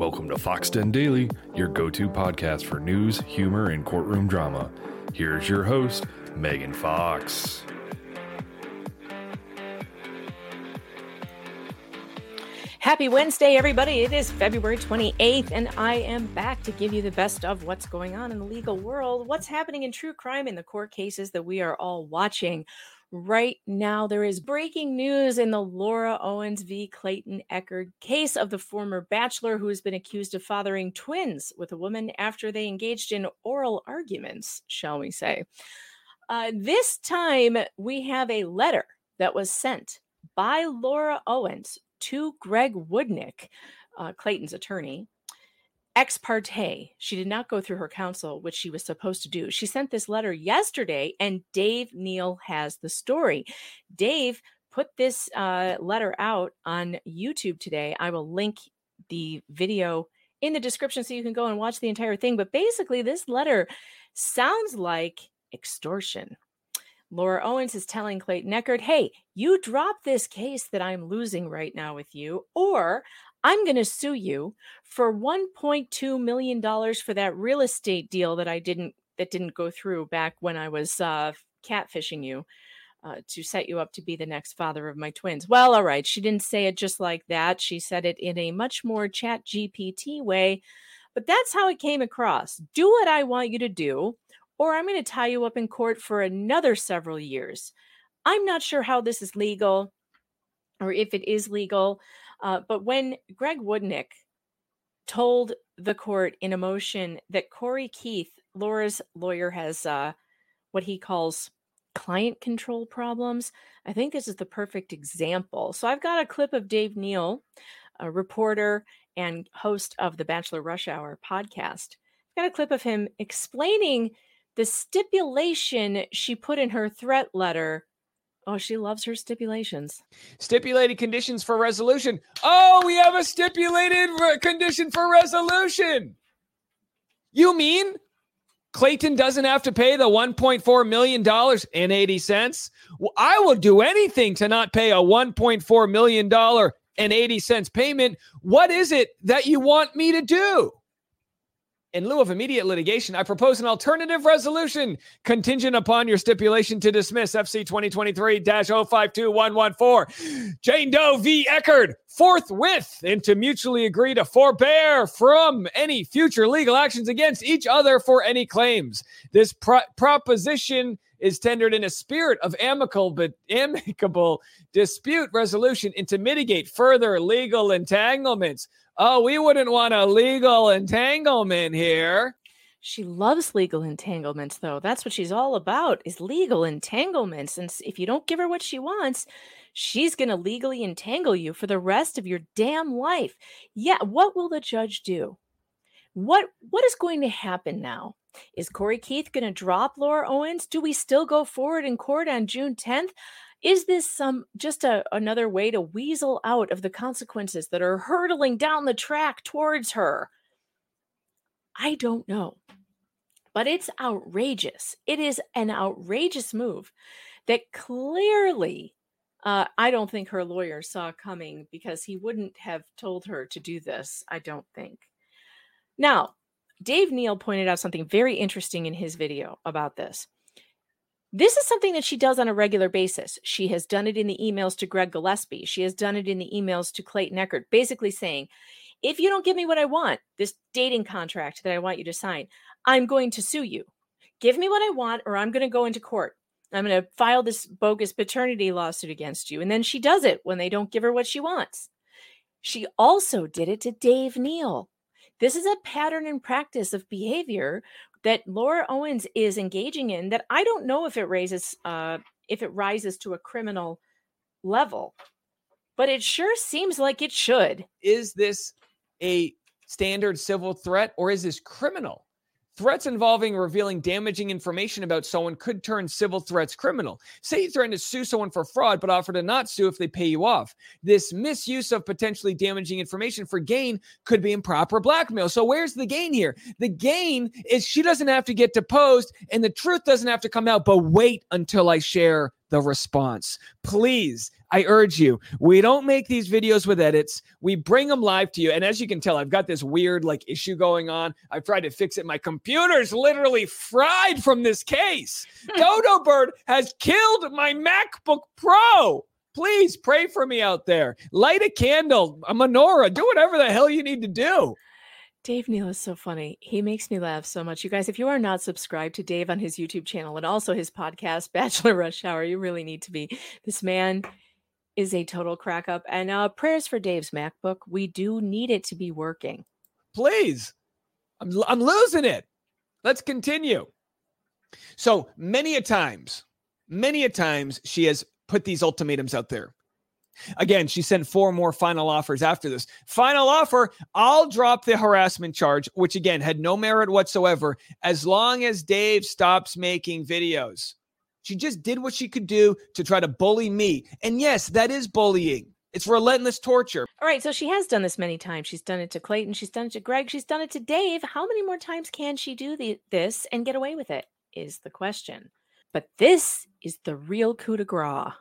Welcome to Fox 10 Daily, your go to podcast for news, humor, and courtroom drama. Here's your host, Megan Fox. Happy Wednesday, everybody. It is February 28th, and I am back to give you the best of what's going on in the legal world, what's happening in true crime in the court cases that we are all watching. Right now, there is breaking news in the Laura Owens v. Clayton Echard case of the former bachelor who has been accused of fathering twins with a woman after they engaged in oral arguments, shall we say. Uh, this time, we have a letter that was sent by Laura Owens to Greg Woodnick, uh, Clayton's attorney, ex parte. She did not go through her counsel, which she was supposed to do. She sent this letter yesterday, and Dave Neal has the story. Dave put this uh, letter out on YouTube today. I will link the video in the description so you can go and watch the entire thing. But basically, this letter sounds like extortion. Laura Owens is telling Clayton Echard, hey, you drop this case that I'm losing right now with you, or I'm going to sue you for 1.2 million dollars for that real estate deal that I didn't that didn't go through back when I was uh, catfishing you uh, to set you up to be the next father of my twins. Well, all right, she didn't say it just like that. She said it in a much more Chat GPT way, but that's how it came across. Do what I want you to do, or I'm going to tie you up in court for another several years. I'm not sure how this is legal or if it is legal. Uh, but when Greg Woodnick told the court in a motion that Corey Keith, Laura's lawyer, has uh, what he calls client control problems, I think this is the perfect example. So I've got a clip of Dave Neal, a reporter and host of the Bachelor Rush Hour podcast. I've got a clip of him explaining the stipulation she put in her threat letter Oh, she loves her stipulations. Stipulated conditions for resolution. Oh, we have a stipulated re- condition for resolution. You mean Clayton doesn't have to pay the $1.4 million and 80 cents? Well, I will do anything to not pay a $1.4 million and 80 cents payment. What is it that you want me to do? In lieu of immediate litigation, I propose an alternative resolution contingent upon your stipulation to dismiss FC 2023 052114. Jane Doe v. Echard forthwith and to mutually agree to forbear from any future legal actions against each other for any claims. This pro- proposition is tendered in a spirit of amicable but amicable dispute resolution and to mitigate further legal entanglements oh, we wouldn't want a legal entanglement here. She loves legal entanglements, though. That's what she's all about is legal entanglements. And if you don't give her what she wants, she's going to legally entangle you for the rest of your damn life. Yeah, what will the judge do? What what is going to happen now? Is Corey Keith going to drop Laura Owens? Do we still go forward in court on June 10th? Is this some just a, another way to weasel out of the consequences that are hurtling down the track towards her? I don't know. But it's outrageous. It is an outrageous move that clearly uh, I don't think her lawyer saw coming because he wouldn't have told her to do this. I don't think. Now, Dave Neal pointed out something very interesting in his video about this. This is something that she does on a regular basis. She has done it in the emails to Greg Gillespie. She has done it in the emails to Clayton Echard, basically saying, if you don't give me what I want, this dating contract that I want you to sign, I'm going to sue you. Give me what I want, or I'm going to go into court. I'm going to file this bogus paternity lawsuit against you. And then she does it when they don't give her what she wants. She also did it to Dave Neal. This is a pattern and practice of behavior that Laura Owens is engaging in that I don't know if it raises uh, if it rises to a criminal level, but it sure seems like it should. Is this a standard civil threat or is this criminal? Threats involving revealing damaging information about someone could turn civil threats criminal. Say you threaten to sue someone for fraud, but offer to not sue if they pay you off. This misuse of potentially damaging information for gain could be improper blackmail. So, where's the gain here? The gain is she doesn't have to get deposed and the truth doesn't have to come out, but wait until I share the response. Please, I urge you, we don't make these videos with edits. We bring them live to you. And as you can tell, I've got this weird like issue going on. I've tried to fix it. My computer's literally fried from this case. Dodo Bird has killed my MacBook Pro. Please pray for me out there. Light a candle, a menorah, do whatever the hell you need to do. Dave Neal is so funny. He makes me laugh so much. You guys, if you are not subscribed to Dave on his YouTube channel and also his podcast, Bachelor Rush Hour, you really need to be. This man is a total crack up. And uh, prayers for Dave's MacBook. We do need it to be working. Please. I'm, I'm losing it. Let's continue. So many a times, many a times she has put these ultimatums out there. Again, she sent four more final offers after this. Final offer I'll drop the harassment charge, which again had no merit whatsoever, as long as Dave stops making videos. She just did what she could do to try to bully me. And yes, that is bullying. It's relentless torture. All right, so she has done this many times. She's done it to Clayton, she's done it to Greg, she's done it to Dave. How many more times can she do the, this and get away with it? Is the question. But this is the real coup de grace.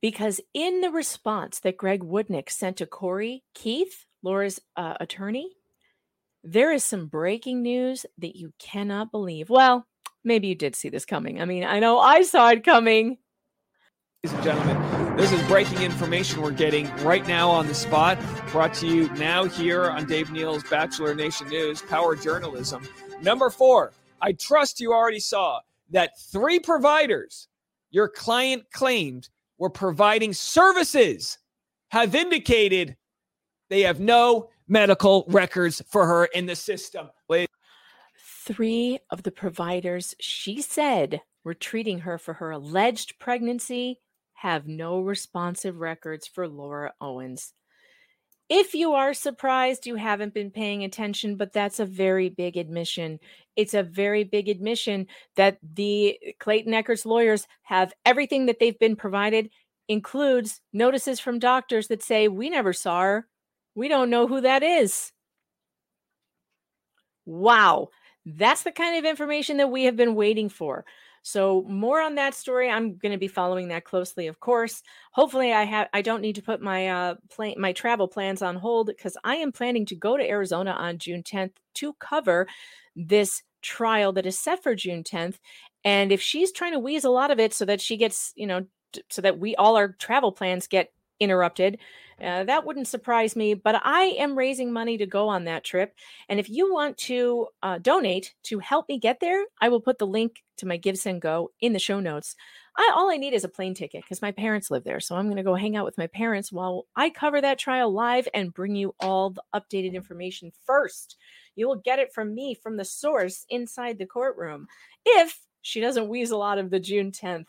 Because in the response that Greg Woodnick sent to Corey Keith, Laura's uh, attorney, there is some breaking news that you cannot believe. Well, maybe you did see this coming. I mean, I know I saw it coming. Ladies and gentlemen, this is breaking information we're getting right now on the spot, brought to you now here on Dave Neal's Bachelor Nation News, Power Journalism. Number four, I trust you already saw that three providers your client claimed were providing services have indicated they have no medical records for her in the system. Three of the providers she said were treating her for her alleged pregnancy have no responsive records for Laura Owens. If you are surprised, you haven't been paying attention, but that's a very big admission. It's a very big admission that the Clayton Echard's lawyers have everything that they've been provided, includes notices from doctors that say, We never saw her. We don't know who that is. Wow. That's the kind of information that we have been waiting for. So more on that story. I'm going to be following that closely, of course. Hopefully, I have I don't need to put my uh plan my travel plans on hold because I am planning to go to Arizona on June 10th to cover this trial that is set for June 10th. And if she's trying to wheeze a lot of it so that she gets, you know, so that we all our travel plans get interrupted. Uh, that wouldn't surprise me, but I am raising money to go on that trip. And if you want to uh, donate to help me get there, I will put the link to my GiveSendGo in the show notes. I, all I need is a plane ticket because my parents live there. So I'm going to go hang out with my parents while I cover that trial live and bring you all the updated information first. You will get it from me, from the source inside the courtroom, if she doesn't weasel out of the June 10th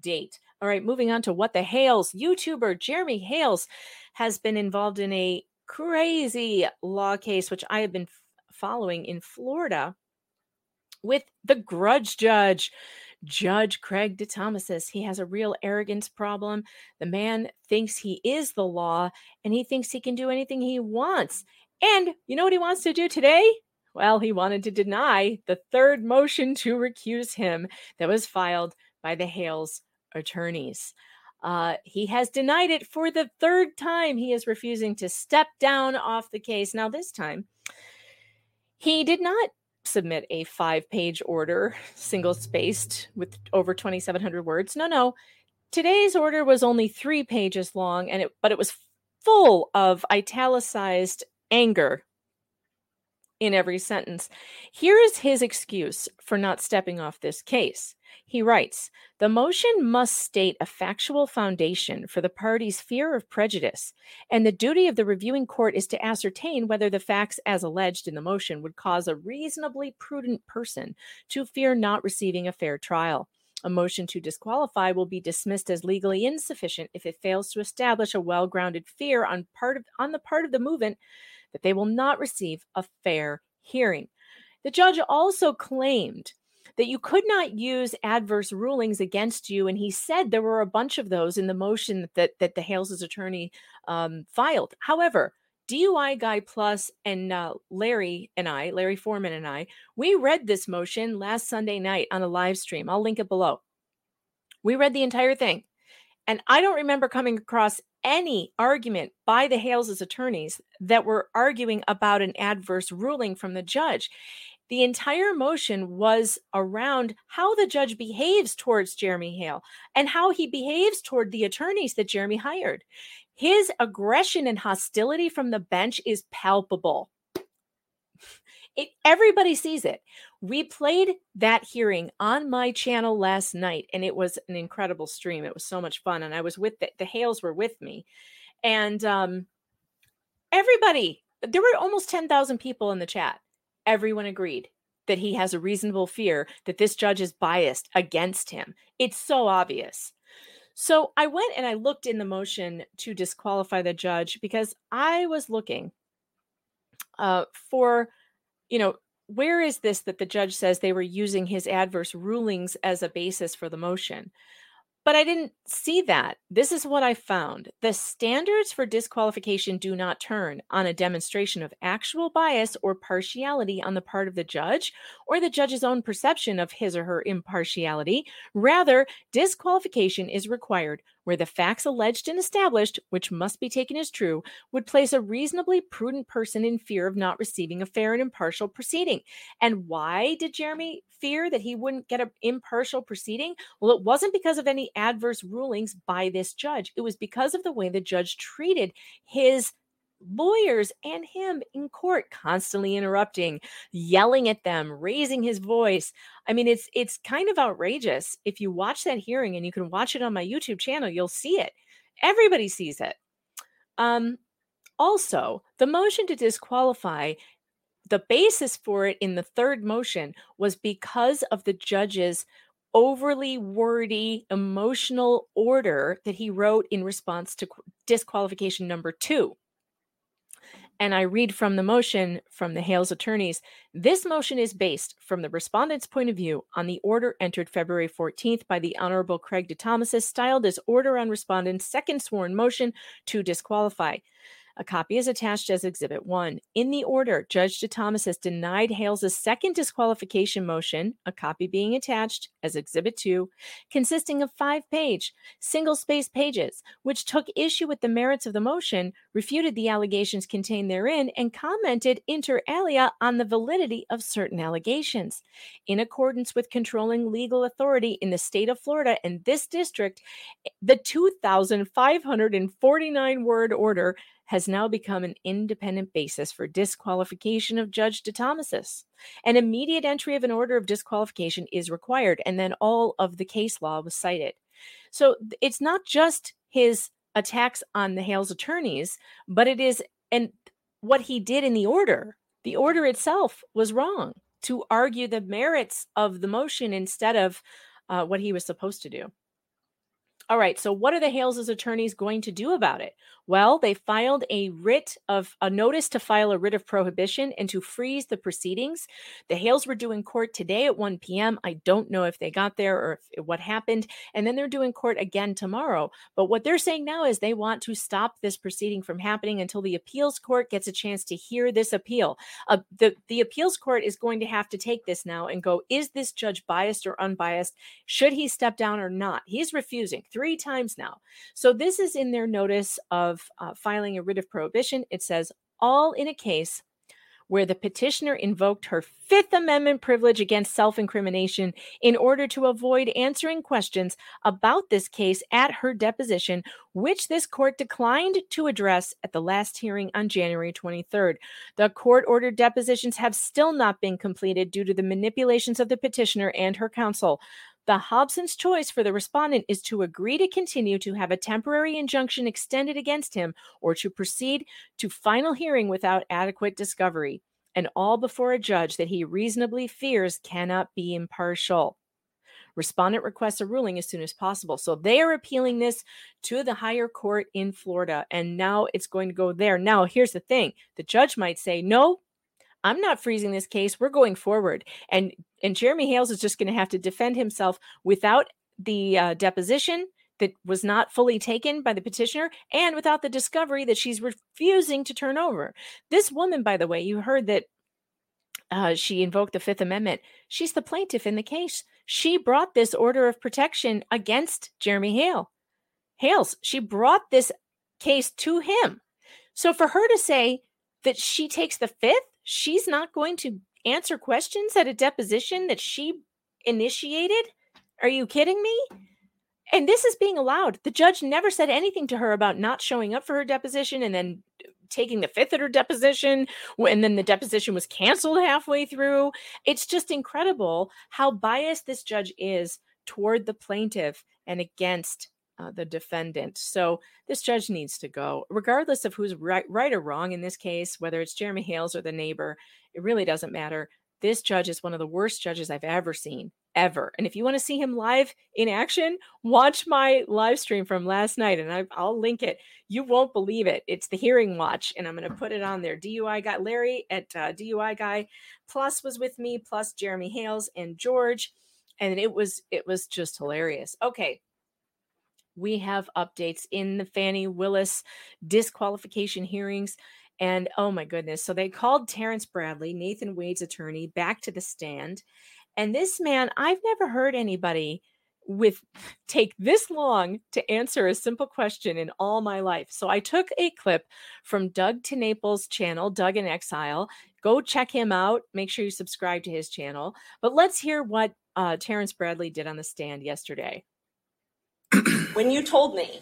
date. All right, moving on to what the Hales YouTuber Jeremy Hales has been involved in a crazy law case, which I have been f- following in Florida with the grudge judge. Judge Craig DeThomasis. He has a real arrogance problem. The man thinks he is the law and he thinks he can do anything he wants. And you know what he wants to do today? Well, he wanted to deny the third motion to recuse him that was filed by the Hales attorneys. Uh, he has denied it for the third time. He is refusing to step down off the case. Now, this time, he did not submit a five page order, single spaced with over 2,700 words. No, no. Today's order was only three pages long, and it, but it was full of italicized anger in every sentence. Here is his excuse for not stepping off this case. He writes The motion must state a factual foundation for the party's fear of prejudice, and the duty of the reviewing court is to ascertain whether the facts as alleged in the motion would cause a reasonably prudent person to fear not receiving a fair trial. A motion to disqualify will be dismissed as legally insufficient if it fails to establish a well-grounded fear on part of on the part of the movant that they will not receive a fair hearing. The judge also claimed that you could not use adverse rulings against you. And he said there were a bunch of those in the motion that, that the Hales' attorney um, filed. However, DUI Guy Plus and uh, Larry and I, Larry Foreman and I, we read this motion last Sunday night on a live stream. I'll link it below. We read the entire thing. And I don't remember coming across any argument by the Hales' attorneys that were arguing about an adverse ruling from the judge. The entire motion was around how the judge behaves towards Jeremy Hale and how he behaves toward the attorneys that Jeremy hired. His aggression and hostility from the bench is palpable. It, everybody sees it. We played that hearing on my channel last night, and it was an incredible stream. It was so much fun, and I was with the, the Hales were with me, and um, everybody. There were almost ten thousand people in the chat. Everyone agreed that he has a reasonable fear that this judge is biased against him. It's so obvious. So I went and I looked in the motion to disqualify the judge because I was looking uh, for you know, where is this that the judge says they were using his adverse rulings as a basis for the motion? But I didn't see that. This is what I found. The standards for disqualification do not turn on a demonstration of actual bias or partiality on the part of the judge or the judge's own perception of his or her impartiality. Rather, disqualification is required where the facts alleged and established, which must be taken as true, would place a reasonably prudent person in fear of not receiving a fair and impartial proceeding. And why did Jeremy fear that he wouldn't get an impartial proceeding? Well, it wasn't because of any adverse rulings by this judge, it was because of the way the judge treated his lawyers and him in court constantly interrupting yelling at them raising his voice. I mean it's it's kind of outrageous. If you watch that hearing and you can watch it on my youtube channel you'll see it. Everybody sees it. Um also the motion to disqualify the basis for it in the third motion was because of the judge's overly wordy emotional order that he wrote in response to disqualification number 2 and I read from the motion from the Hales attorneys this motion is based, from the respondent's point of view, on the order entered February 14th by the Honorable Craig DeThomasis, styled as Order on Respondent's Second Sworn Motion to Disqualify. A copy is attached as Exhibit 1. In the order, Judge DeThomasis denied Hales' second disqualification motion, a copy being attached as Exhibit 2, consisting of five page, single space pages, which took issue with the merits of the motion, refuted the allegations contained therein, and commented inter alia on the validity of certain allegations. In accordance with controlling legal authority in the state of Florida and this district, the 2,549 word order has now become an independent basis for disqualification of Judge DeThomasis. An immediate entry of an order of disqualification is required, and then all of the case law was cited. So it's not just his attacks on the Hales attorneys, but it is and what he did in the order. The order itself was wrong to argue the merits of the motion instead of uh, what he was supposed to do. All right. So, what are the Hales' attorneys going to do about it? Well, they filed a writ of a notice to file a writ of prohibition and to freeze the proceedings. The Hales were doing court today at 1 p.m. I don't know if they got there or if, what happened. And then they're doing court again tomorrow. But what they're saying now is they want to stop this proceeding from happening until the appeals court gets a chance to hear this appeal. Uh, the, the appeals court is going to have to take this now and go, is this judge biased or unbiased? Should he step down or not? He's refusing three times now. So this is in their notice of uh, filing a writ of prohibition, it says, all in a case where the petitioner invoked her Fifth Amendment privilege against self incrimination in order to avoid answering questions about this case at her deposition, which this court declined to address at the last hearing on January 23rd. The court ordered depositions have still not been completed due to the manipulations of the petitioner and her counsel. The Hobson's choice for the respondent is to agree to continue to have a temporary injunction extended against him or to proceed to final hearing without adequate discovery, and all before a judge that he reasonably fears cannot be impartial. Respondent requests a ruling as soon as possible. So they are appealing this to the higher court in Florida, and now it's going to go there. Now, here's the thing the judge might say, No, I'm not freezing this case. We're going forward. And and Jeremy Hales is just going to have to defend himself without the uh, deposition that was not fully taken by the petitioner and without the discovery that she's refusing to turn over. This woman, by the way, you heard that uh, she invoked the Fifth Amendment. She's the plaintiff in the case. She brought this order of protection against Jeremy Hale. Hales. She brought this case to him. So for her to say that she takes the fifth, she's not going to answer questions at a deposition that she initiated? Are you kidding me? And this is being allowed. The judge never said anything to her about not showing up for her deposition and then taking the fifth at her deposition and then the deposition was canceled halfway through it's just incredible how biased this judge is toward the plaintiff and against uh, the defendant. So this judge needs to go, regardless of who's right, right or wrong in this case, whether it's Jeremy Hales or the neighbor. It really doesn't matter. This judge is one of the worst judges I've ever seen, ever. And if you want to see him live in action, watch my live stream from last night, and I, will link it. You won't believe it. It's the hearing watch, and I'm going to put it on there. DUI guy Larry at uh, DUI guy plus was with me, plus Jeremy Hales and George, and it was it was just hilarious. Okay, we have updates in the Fani Willis disqualification hearings. And oh my goodness. So they called Terrence Bradley, Nathan Wade's attorney, back to the stand. And this man, I've never heard anybody with take this long to answer a simple question in all my life. So I took a clip from Doug TenNapel's channel, Doug in Exile. Go check him out. Make sure you subscribe to his channel. But let's hear what uh, Terrence Bradley did on the stand yesterday when you told me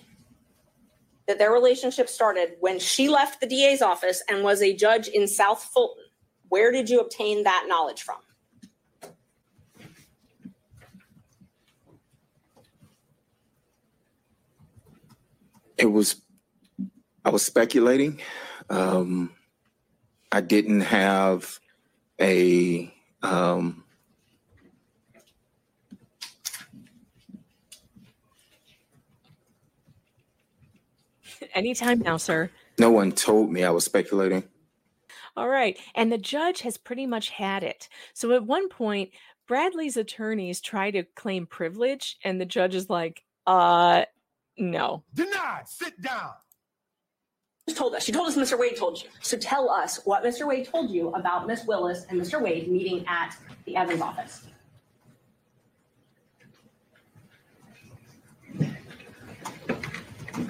that their relationship started when she left the DA's office and was a judge in South Fulton, where did you obtain that knowledge from? It was, I was speculating. Um, I didn't have a um, Anytime now, sir. No one told me I was speculating. All right. And the judge has pretty much had it. So at one point, Bradley's attorneys try to claim privilege, and the judge is like, uh, no. Denied. Sit down. She told us. She told us Mr. Wade told you. So tell us what Mr. Wade told you about Miss Willis and Mr. Wade meeting at the Evans office.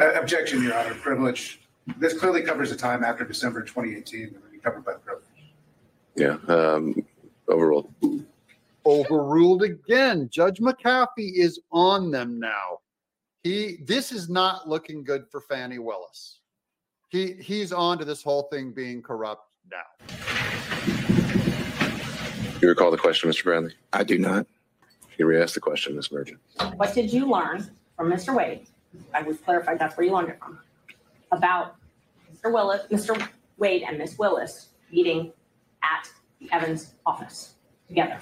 Objection, Your Honor, privilege. This clearly covers the time after December 2018, and would be covered by the privilege. Yeah, um, overruled. overruled again. Judge McAfee is on them now. He this is not looking good for Fani Willis. He he's on to this whole thing being corrupt now. You recall the question, Mr. Bradley? I do not. You re-asked the question, Ms. Merchant. What did you learn from Mr. Wade? I was clarified that's where you learned it from. About Mr. Willis, Mr. Wade and Miss Willis meeting at the Evans office together.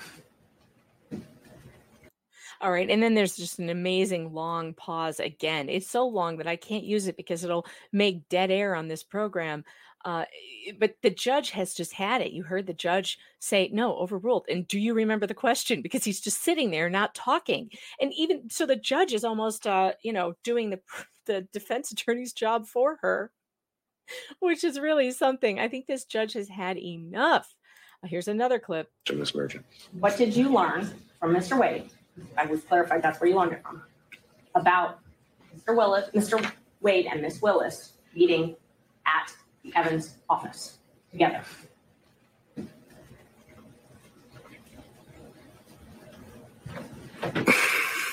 All right. And then there's just an amazing long pause again. It's so long that I can't use it because it'll make dead air on this program. Uh, but the judge has just had it. You heard the judge say, no, overruled. And do you remember the question? Because he's just sitting there not talking. And even so, the judge is almost, uh, you know, doing the, the defense attorney's job for her, which is really something. I think this judge has had enough. Uh, here's another clip. Ms. Merchant. What did you learn from Mr. Wade? I was clarified that's where you learned it from. About Mr. Willis, Mr. Wade and Miss Willis meeting at the Evans office together.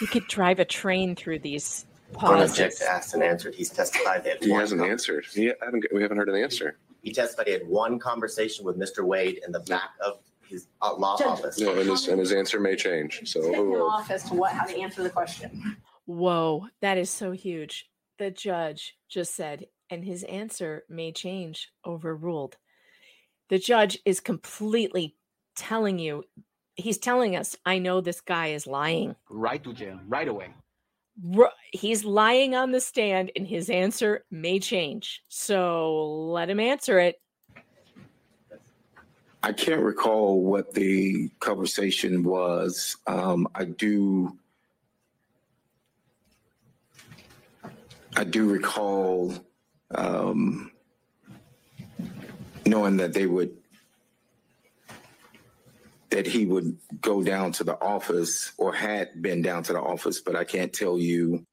You could drive a train through these Don't object pauses. asked and answered. He's testified that. He hasn't answered. He, I haven't, we haven't heard an answer. He testified he had one conversation with Mr. Wade in the back of his uh, law Judge. office. No, and his, and his answer may change. So Sit in the office to what, how to answer the question. Whoa, that is so huge. The judge just said, and his answer may change, overruled. The judge is completely telling you, he's telling us, I know this guy is lying. right to jail right away. He's lying on the stand, and his answer may change. So let him answer it. I can't recall what the conversation was. Um, I do. I do recall um, knowing that they would that he would go down to the office or had been down to the office, but I can't tell you.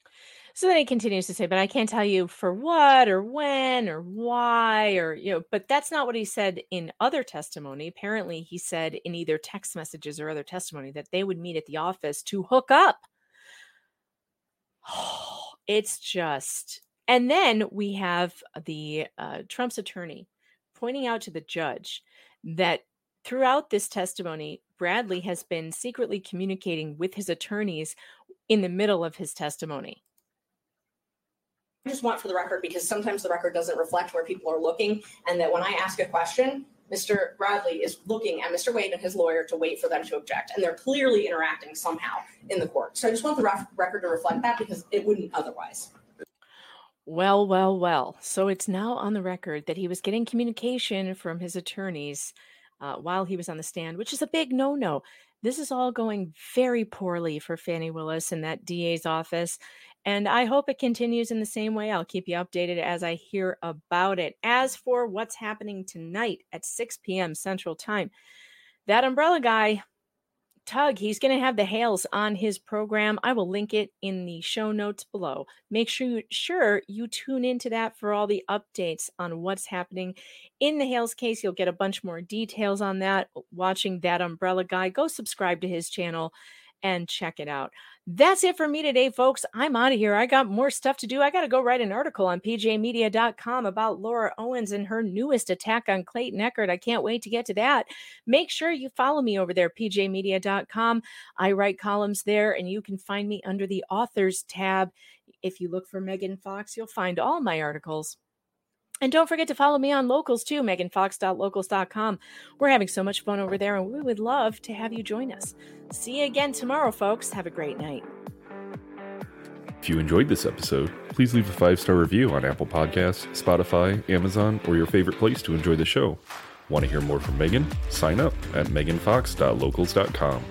So then he continues to say, but I can't tell you for what or when or why or, you know, but that's not what he said in other testimony. Apparently, he said in either text messages or other testimony that they would meet at the office to hook up. it's just, and then we have the uh, Trump's attorney pointing out to the judge that throughout this testimony, Bradley has been secretly communicating with his attorneys in the middle of his testimony. I just want for the record, because sometimes the record doesn't reflect where people are looking, and that when I ask a question, Mr. Bradley is looking at Mr. Wade and his lawyer to wait for them to object, and they're clearly interacting somehow in the court. So I just want the record to reflect that because it wouldn't otherwise. Well, well, well. So it's now on the record that he was getting communication from his attorneys uh, while he was on the stand, which is a big no no. This is all going very poorly for Fani Willis and that DA's office. And I hope it continues in the same way. I'll keep you updated as I hear about it. As for what's happening tonight at 6 p.m. Central Time, that umbrella guy Tug, he's going to have the Hales on his program. I will link it in the show notes below. Make sure you, sure you tune into that for all the updates on what's happening in the Hales case. You'll get a bunch more details on that. Watching that umbrella guy, go subscribe to his channel and check it out. That's it for me today, folks. I'm out of here. I got more stuff to do. I got to go write an article on pjmedia.com about Laura Owens and her newest attack on Clayton Echard. I can't wait to get to that. Make sure you follow me over there, pjmedia.com. I write columns there, and you can find me under the authors tab. If you look for Megan Fox, you'll find all my articles. And don't forget to follow me on locals too, meganfox.locals.com. We're having so much fun over there, and we would love to have you join us. See you again tomorrow, folks. Have a great night. If you enjoyed this episode, please leave a five star review on Apple Podcasts, Spotify, Amazon, or your favorite place to enjoy the show. Want to hear more from Megan? Sign up at meganfox.locals.com.